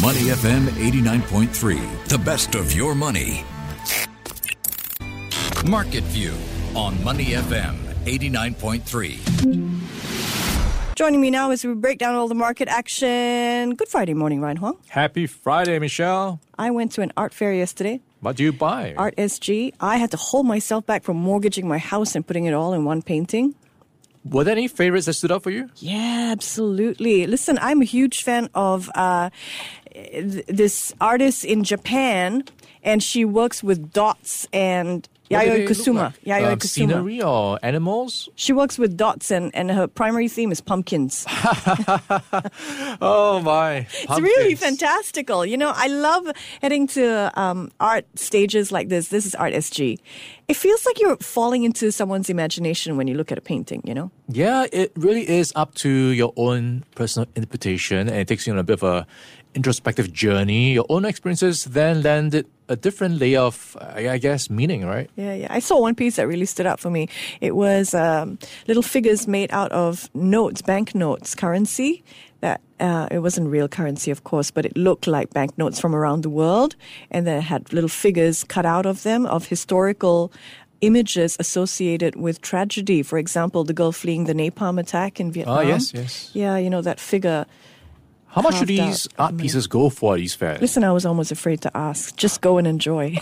Money FM 89.3, the best of your money. Market View on Money FM 89.3. Joining me now as we break down all the market action. Good Friday morning, Ryan Huang. Happy Friday, Michelle. I went to an art fair yesterday. What do you buy? Art SG. I had to hold myself back from mortgaging my house and putting it all in one painting. Were there any favorites that stood out for you? Yeah, absolutely. Listen, I'm a huge fan of uh, th- this artist in Japan, and she works with dots and Yayoi Kusama. like? Yayoi Um, Kusama. Scenery or animals? She works with dots, and, and her primary theme is pumpkins. Oh my! It's really fantastical. You know, I love heading to um, art stages like this. This is Art SG. It feels like you're falling into someone's imagination when you look at a painting, you know? Yeah, it really is up to your own personal interpretation, and it takes you on a bit of a introspective journey. Your own experiences then landed a different layer of, I guess, meaning, right? Yeah, yeah. I saw one piece that really stood out for me. It was um, little figures made out of notes, banknotes, currency. That uh, it wasn't real currency, of course, but it looked like banknotes from around the world, and then it had little figures cut out of them of historical images associated with tragedy. For example, the girl fleeing the napalm attack in Vietnam. Ah, yes, yes. Yeah, you know that figure. How much do these art pieces go for at these fairs? Listen, I was almost afraid to ask. Just go and enjoy.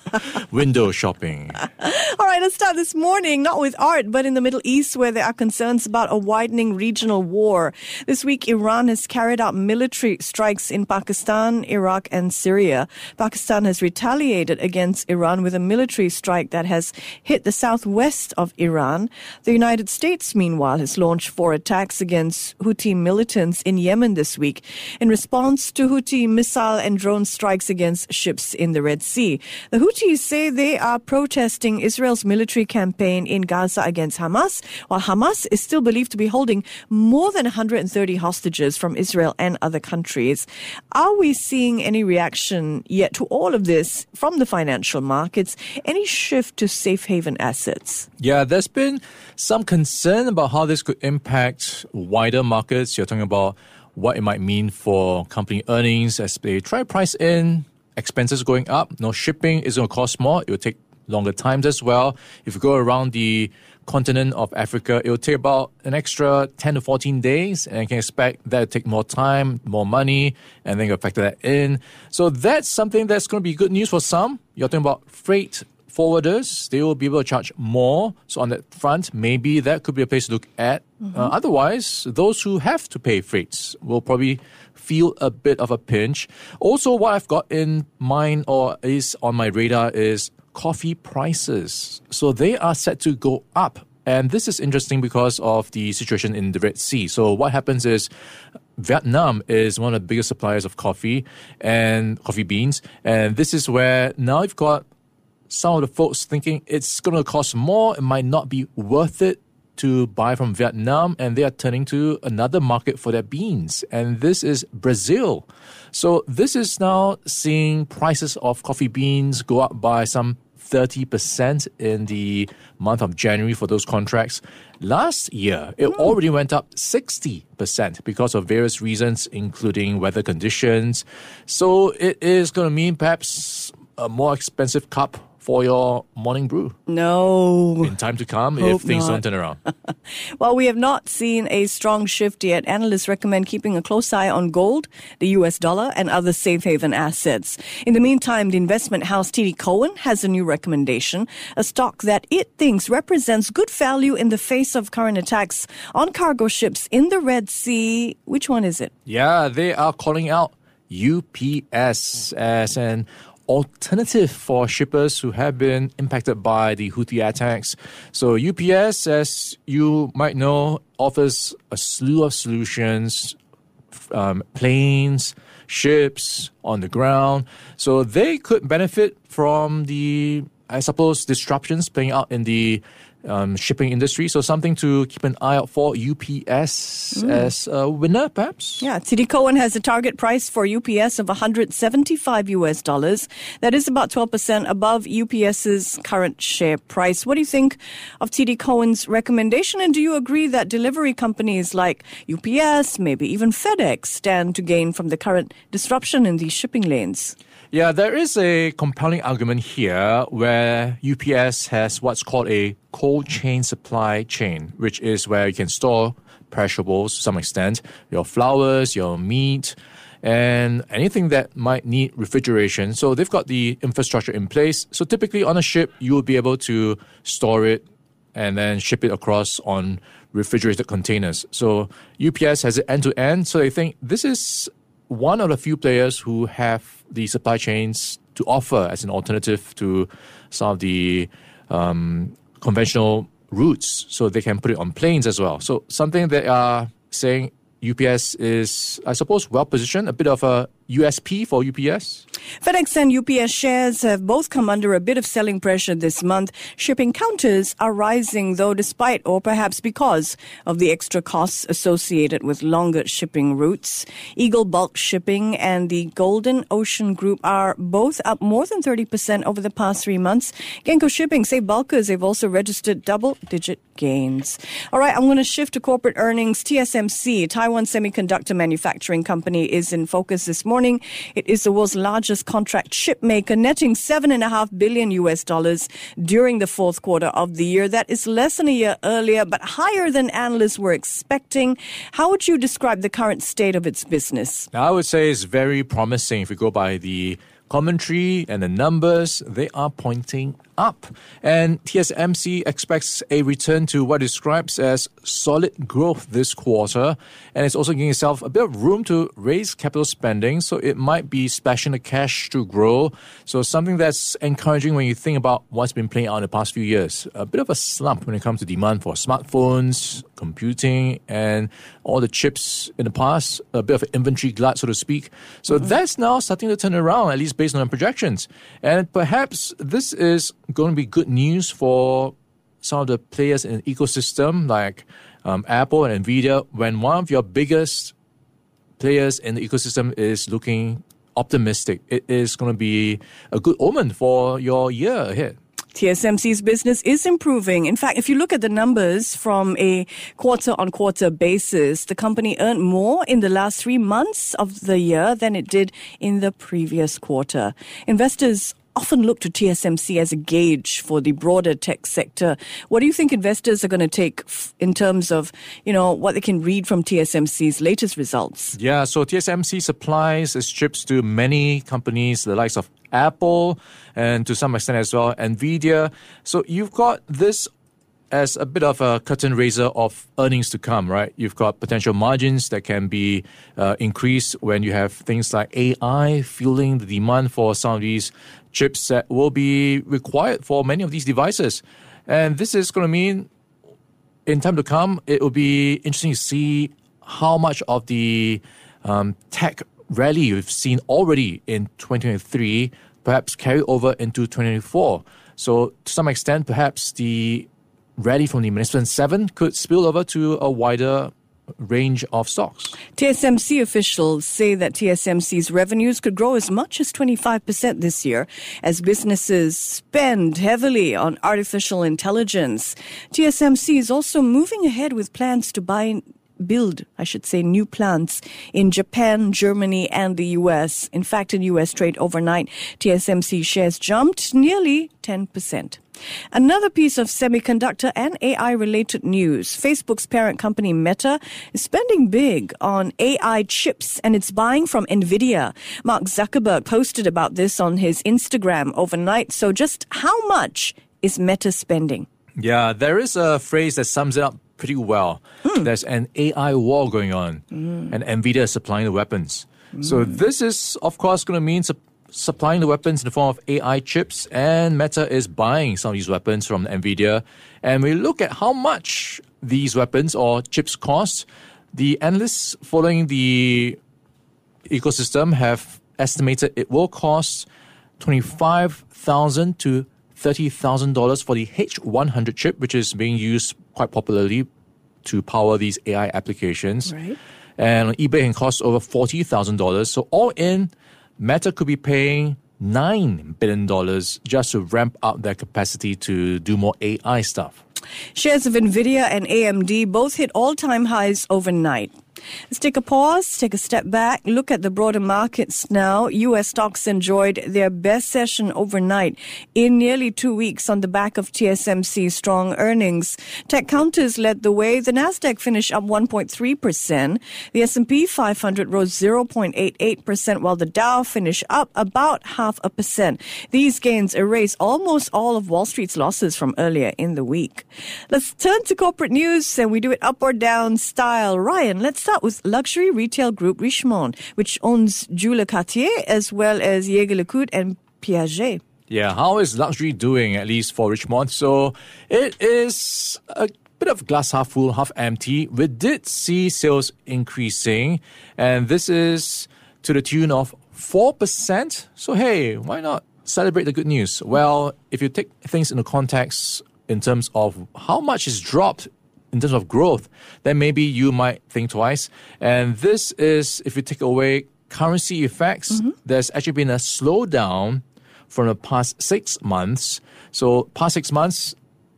Window shopping. All right, let's start this morning, not with art, but in the Middle East, where there are concerns about a widening regional war. This week, Iran has carried out military strikes in Pakistan, Iraq, and Syria. Pakistan has retaliated against Iran with a military strike that has hit the southwest of Iran. The United States, meanwhile, has launched four attacks against Houthi militants in Yemen this week in response to Houthi missile and drone strikes against ships in the Red Sea. The Houthis say they are protesting Israel's military campaign in Gaza against Hamas, while Hamas is still believed to be holding more than 130 hostages from Israel and other countries. Are we seeing any reaction yet to all of this from the financial markets? Any shift to safe haven assets? Yeah, there's been some concern about how this could impact wider markets. You're talking about what it might mean for company earnings as they try price in expenses going up. No shipping is going to cost more. It will take longer times as well. If you go around the continent of Africa, it will take about an extra 10 to 14 days, and you can expect that to take more time, more money, and then you factor that in. So that's something that's going to be good news for some. You're talking about freight forwarders, they will be able to charge more. So on that front, maybe that could be a place to look at. Uh, otherwise, those who have to pay freights will probably feel a bit of a pinch. Also, what I've got in mind or is on my radar is coffee prices. So they are set to go up. And this is interesting because of the situation in the Red Sea. So what happens is Vietnam is one of the biggest suppliers of coffee and coffee beans. And this is where now you've got some of the folks thinking it's going to cost more, it might not be worth it to buy from Vietnam, and they are turning to another market for their beans, and this is Brazil. So, this is now seeing prices of coffee beans go up by some 30% in the month of January for those contracts. Last year, it hmm. already went up 60% because of various reasons, including weather conditions. So, it is going to mean perhaps a more expensive cup for your morning brew No. in time to come Hope if things not. don't turn around. While we have not seen a strong shift yet, analysts recommend keeping a close eye on gold, the US dollar, and other safe haven assets. In the meantime, the investment house TD Cowen has a new recommendation, a stock that it thinks represents good value in the face of current attacks on cargo ships in the Red Sea. Which one is it? Yeah, they are calling out UPS as an alternative for shippers who have been impacted by the Houthi attacks. So UPS, as you might know, offers a slew of solutions, um, planes, ships on the ground. So they could benefit from the, I suppose, disruptions playing out in the um, shipping industry. So something to keep an eye out for. UPS as a winner, perhaps. Yeah, TD Cowen has a target price for UPS of 175 US dollars. That is about 12% above UPS's current share price. What do you think of TD Cowen's recommendation? And do you agree that delivery companies like UPS, maybe even FedEx, stand to gain from the current disruption in these shipping lanes? Yeah, there is a compelling argument here where UPS has what's called a cold chain supply chain, which is where you can store perishables to some extent, your flowers, your meat, and anything that might need refrigeration. So they've got the infrastructure in place. So typically on a ship, you will be able to store it and then ship it across on refrigerated containers. So UPS has it end to end. So they think this is one of the few players who have the supply chains to offer as an alternative to some of the um, conventional routes, so they can put it on planes as well. So something they are saying UPS is, I suppose, well positioned, a bit of a USP for UPS? FedEx and UPS shares have both come under a bit of selling pressure this month. Shipping counters are rising, though, despite or perhaps because of the extra costs associated with longer shipping routes. Eagle Bulk Shipping and the Golden Ocean Group are both up more than 30% over the past three months. Genco Shipping say bulkers have also registered double digit gains. All right, I'm going to shift to corporate earnings. TSMC, Taiwan Semiconductor Manufacturing Company, is in focus this morning morning. It is the world's largest contract chip maker, netting seven and a half billion US dollars during the fourth quarter of the year. That is less than a year earlier, but higher than analysts were expecting. How would you describe the current state of its business? I would say it's very promising if we go by the commentary and the numbers, they are pointing up. And TSMC expects a return to what it describes as solid growth this quarter. And it's also giving itself a bit of room to raise capital spending. So it might be splashing the cash to grow. So something that's encouraging when you think about what's been playing out in the past few years. A bit of a slump when it comes to demand for smartphones, computing, and all the chips in the past. A bit of an inventory glut, so to speak. So mm-hmm. that's now starting to turn around, at least based on our projections. And perhaps this is going to be good news for some of the players in the ecosystem like um, Apple and Nvidia when one of your biggest players in the ecosystem is looking optimistic. It is going to be a good omen for your year ahead. TSMC's business is improving. In fact, if you look at the numbers from a quarter on quarter basis, the company earned more in the last three months of the year than it did in the previous quarter. Investors often look to TSMC as a gauge for the broader tech sector. What do you think investors are going to take in terms of, you know, what they can read from TSMC's latest results? Yeah, so TSMC supplies its chips to many companies, the likes of Apple and to some extent as well Nvidia. So you've got this as a bit of a curtain raiser of earnings to come, right? You've got potential margins that can be uh, increased when you have things like AI fueling the demand for some of these chips that will be required for many of these devices. And this is going to mean in time to come, it will be interesting to see how much of the um, tech rally we've seen already in 2023 perhaps carry over into 2024. So, to some extent, perhaps the rally from the Magnificent Seven could spill over to a wider range of stocks. TSMC officials say that TSMC's revenues could grow as much as 25% this year as businesses spend heavily on artificial intelligence. TSMC is also moving ahead with plans to buy build, I should say, new plants in Japan, Germany, and the US. In fact, in US trade overnight, TSMC shares jumped nearly 10%. Another piece of semiconductor and AI related news. Facebook's parent company Meta is spending big on AI chips and it's buying from Nvidia. Mark Zuckerberg posted about this on his Instagram overnight. So just how much is Meta spending? Yeah, there is a phrase that sums it up pretty well. Hmm. There's an AI war going on, mm. and NVIDIA is supplying the weapons. Mm. So this is, of course, going to mean supplying the weapons in the form of AI chips, and Meta is buying some of these weapons from NVIDIA. And we look at how much these weapons or chips cost. The analysts following the ecosystem have estimated it will cost 25,000 to $30,000 for the H100 chip, which is being used quite popularly to power these AI applications. Right. And eBay can cost over $40,000. So all in, Meta could be paying $9 billion just to ramp up their capacity to do more AI stuff. Shares of Nvidia and AMD both hit all time highs overnight. Let's take a pause, take a step back, look at the broader markets now. U.S. stocks enjoyed their best session overnight in nearly two weeks on the back of TSMC's strong earnings. Tech counters led the way. The Nasdaq finished up 1.3%. The S&P 500 rose 0.88%, while the Dow finished up about half a percent. These gains erase almost all of Wall Street's losses from earlier in the week. Let's turn to corporate news, and we do it up or down style. Ryan, let's start with luxury retail group Richemont, which owns Joules Cartier as well as Jaeger LeCoultre and Piaget. Yeah, how is luxury doing, at least for Richemont? So it is a bit of glass half full, half empty. We did see sales increasing, and this is to the tune of 4%. So, hey, why not celebrate the good news? Well, if you take things into context in terms of how much is dropped in terms of growth, then maybe you might think twice. And this is, if you take away currency effects, mm-hmm. there's actually been a slowdown from the past six months. So, past six months,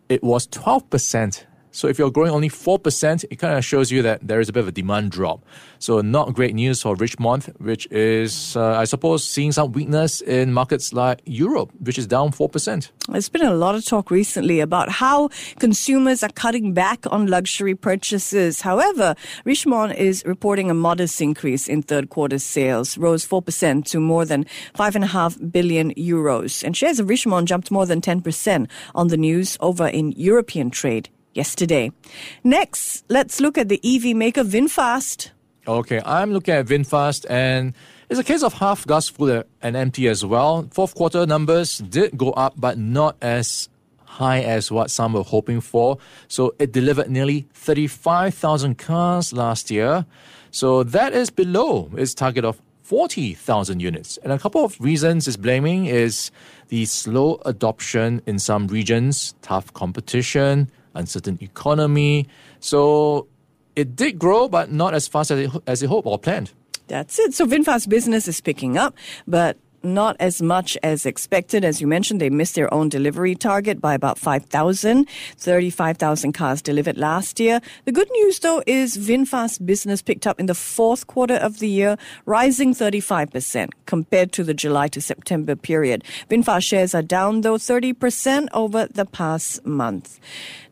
it was 12% so if you're growing only 4%, it kind of shows you that there is a bit of a demand drop. So not great news for Richemont, which is, uh, I suppose, seeing some weakness in markets like Europe, which is down 4%. There's been a lot of talk recently about how consumers are cutting back on luxury purchases. However, Richemont is reporting a modest increase in third quarter sales, rose 4% to more than 5.5 billion euros. And shares of Richemont jumped more than 10% on the news over in European trade yesterday. Next, let's look at the EV maker VinFast. Okay, I'm looking at VinFast and it's a case of half glass full and empty as well. Fourth quarter numbers did go up, but not as high as what some were hoping for. So it delivered nearly 35,000 cars last year. So that is below its target of 40,000 units. And a couple of reasons it's blaming is the slow adoption in some regions, tough competition, uncertain economy. So it did grow, but not as fast as it, as it hoped or planned. That's it. So VinFast business is picking up, but not as much as expected. As you mentioned, they missed their own delivery target by about 5,000, 35,000 cars delivered last year. The good news, though, is VinFast business picked up in the fourth quarter of the year, rising 35% compared to the July to September period. VinFast shares are down, though, 30% over the past month.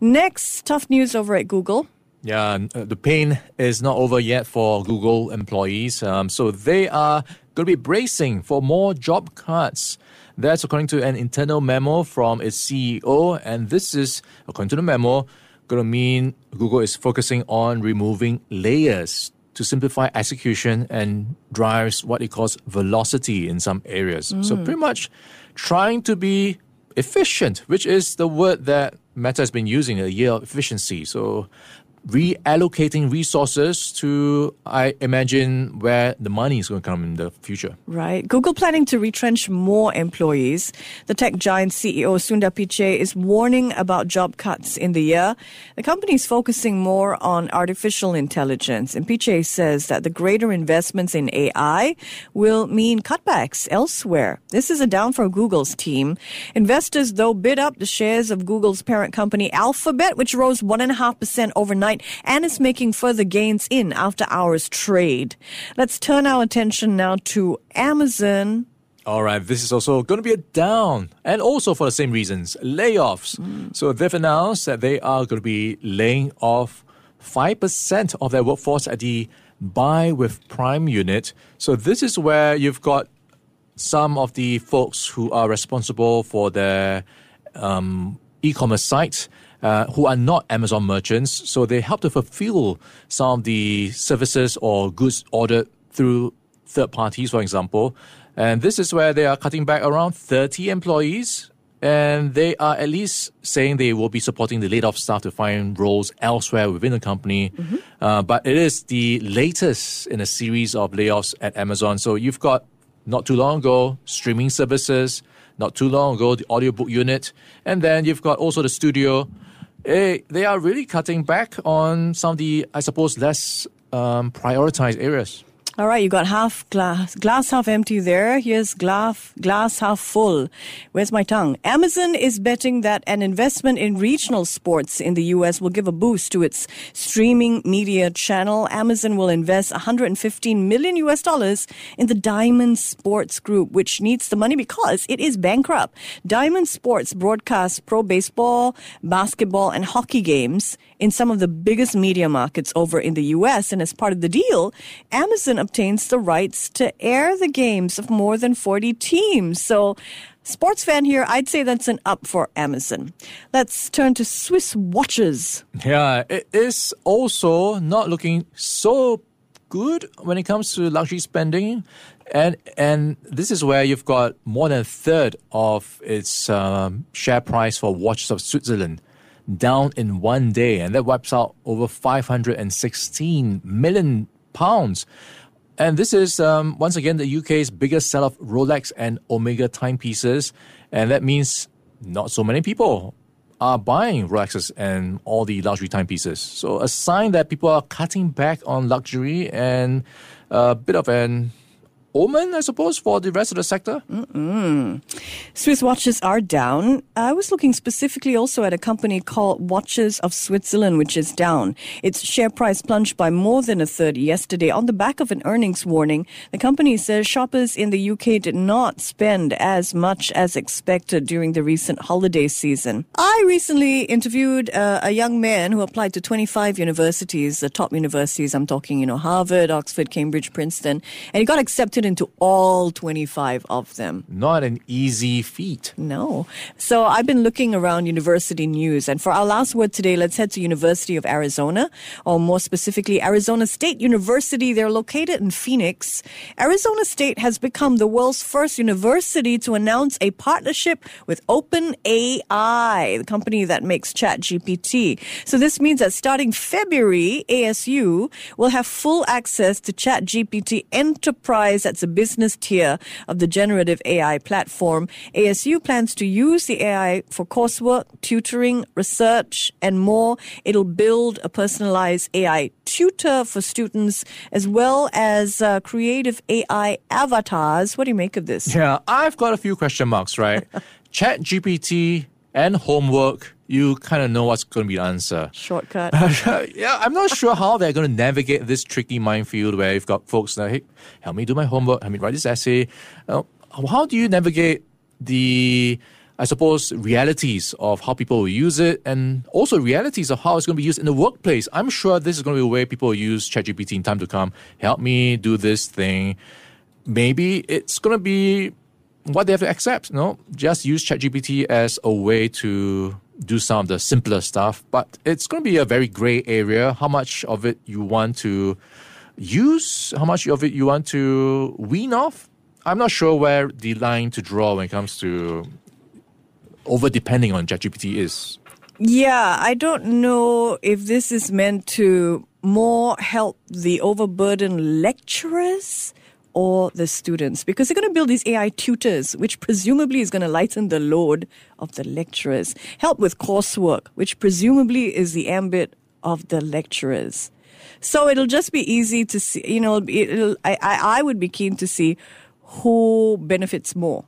Next, tough news over at Google. Yeah, uh, the pain is not over yet for Google employees. Um, so they are going to be bracing for more job cuts. That's according to an internal memo from its CEO. And this is, according to the memo, going to mean Google is focusing on removing layers to simplify execution and drives what it calls velocity in some areas. Mm. So pretty much trying to be efficient, which is the word that Meta has been using, a year of efficiency. So reallocating resources to, I imagine, where the money is going to come in the future. Right. Google planning to retrench more employees. The tech giant CEO Sundar Pichai is warning about job cuts in the year. The company is focusing more on artificial intelligence, and Pichai says that the greater investments in AI will mean cutbacks elsewhere. This is a down for Google's team. Investors, though, bid up the shares of Google's parent company Alphabet, which rose 1.5% overnight and is making further gains in after hours trade. Let's turn our attention now to Amazon. All right, this is also going to be a down, and also for the same reasons layoffs. Mm. So they've announced that they are going to be laying off 5% of their workforce at the Buy with Prime unit. So this is where you've got some of the folks who are responsible for their um, e commerce sites uh, who are not Amazon merchants. So they help to fulfill some of the services or goods ordered through third parties, for example. And this is where they are cutting back around 30 employees. And they are at least saying they will be supporting the laid off staff to find roles elsewhere within the company. Mm-hmm. Uh, but it is the latest in a series of layoffs at Amazon. So you've got not too long ago streaming services, not too long ago, the audiobook unit. And then you've got also the studio. Eh, they are really cutting back on some of the, I suppose, less um, prioritized areas. All right, you got half glass, glass half empty there. Here's glass, glass half full. Where's my tongue? Amazon is betting that an investment in regional sports in the U.S. will give a boost to its streaming media channel. Amazon will invest 115 million U.S. dollars in the Diamond Sports Group, which needs the money because it is bankrupt. Diamond Sports broadcasts pro baseball, basketball, and hockey games in some of the biggest media markets over in the U.S. And as part of the deal, Amazon obtains the rights to air the games of more than 40 teams. So, sports fan here, I'd say that's an up for Amazon. Let's turn to Swiss watches. Yeah, it is also not looking so good when it comes to luxury spending. And and this is where you've got more than a third of its um, share price for watches of Switzerland down in one day, and that wipes out over 516 million pounds. And this is um, once again the UK's biggest sell of Rolex and Omega timepieces, and that means not so many people are buying Rolexes and all the luxury timepieces. So a sign that people are cutting back on luxury and a bit of an omen, I suppose, for the rest of the sector? Mm-mm. Swiss watches are down. I was looking specifically also at a company called Watches of Switzerland, which is down. Its share price plunged by more than a third yesterday on the back of an earnings warning. The company says shoppers in the UK did not spend as much as expected during the recent holiday season. I recently interviewed uh, a young man who applied to 25 universities, the top universities. I'm talking, you know, Harvard, Oxford, Cambridge, Princeton, and he got accepted into all 25 of them. Not an easy feat. No. So I've been looking around university news, and for our last word today, let's head to University of Arizona, or more specifically, Arizona State University. They're located in Phoenix. Arizona State has become the world's first university to announce a partnership with OpenAI, the company that makes ChatGPT. So this means that starting February, ASU will have full access to ChatGPT Enterprise that's a business tier of the generative AI platform. ASU plans to use the AI for coursework, tutoring, research, and more. It'll build a personalized AI tutor for students as well as uh, creative AI avatars. What do you make of this? Yeah, I've got a few question marks, right? Chat GPT and homework, you kind of know what's going to be the answer. Shortcut. yeah, I'm not sure how they're going to navigate this tricky minefield where you've got folks that, hey, help me do my homework, help me write this essay. Uh, how do you navigate the, I suppose, realities of how people will use it and also realities of how it's going to be used in the workplace? I'm sure this is going to be a way people will use ChatGPT in time to come. Help me do this thing. Maybe it's going to be what they have to accept. You know, just use ChatGPT as a way to do some of the simpler stuff. But it's going to be a very gray area. How much of it you want to use? How much of it you want to wean off? I'm not sure where the line to draw when it comes to over depending on ChatGPT is. Yeah, I don't know if this is meant to more help the overburdened lecturers or the students because they're going to build these AI tutors, which presumably is going to lighten the load of the lecturers, help with coursework, which presumably is the ambit of the lecturers. So it'll just be easy to see, you know, I, I would be keen to see who benefits more,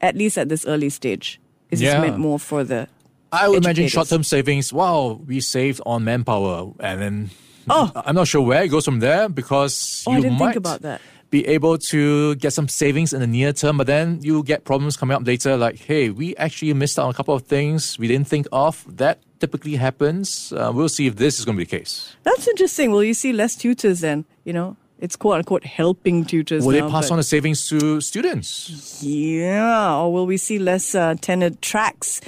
at least at this early stage. Is yeah. this meant more for the I would educators? imagine short-term savings. Wow, we saved on manpower, and then oh, I'm not sure where it goes from there because oh, you I didn't might, think about that be able to get some savings in the near term, but then you get problems coming up later like, hey, we actually missed out on a couple of things we didn't think of. That typically happens. Uh, we'll see if this is going to be the case. That's interesting. Will you see less tutors then? You know, it's quote unquote helping tutors. Will now, they pass on the savings to students? Yeah, or will we see less uh, tenured tracks?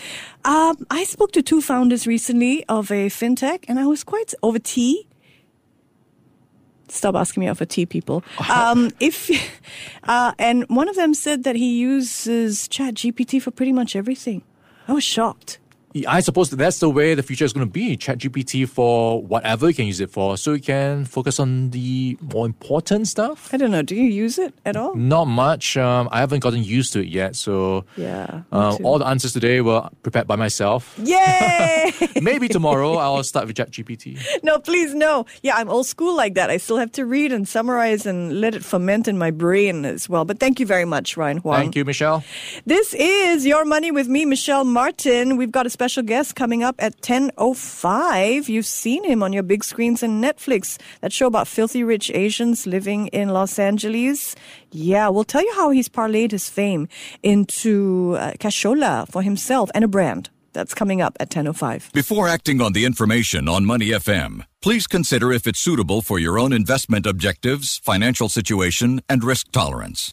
Um, I spoke to two founders recently of a fintech, and I was quite over tea stop asking me out for tea, people. Um, if uh, and one of them said that he uses Chat GPT for pretty much everything. I was shocked. I suppose that's the way the future is going to be. ChatGPT for whatever you can use it for, so you can focus on the more important stuff. I don't know. Do you use it at all? Not much. Um, I haven't gotten used to it yet. So Yeah. uh, all the answers today were prepared by myself. Yay! Maybe tomorrow I'll start with ChatGPT. no, please, no. Yeah, I'm old school like that. I still have to read and summarize and let it ferment in my brain as well. But thank you very much, Ryan Huang. Thank you, Michelle. This is Your Money with me, Michelle Martin. We've got a special guest coming up at 10.05. You've seen him on your big screens in Netflix. That show about filthy rich Asians living in Los Angeles. Yeah, we'll tell you how he's parlayed his fame into uh, cashola for himself and a brand. That's coming up at 10.05. Before acting on the information on Money FM, please consider if it's suitable for your own investment objectives, financial situation, and risk tolerance.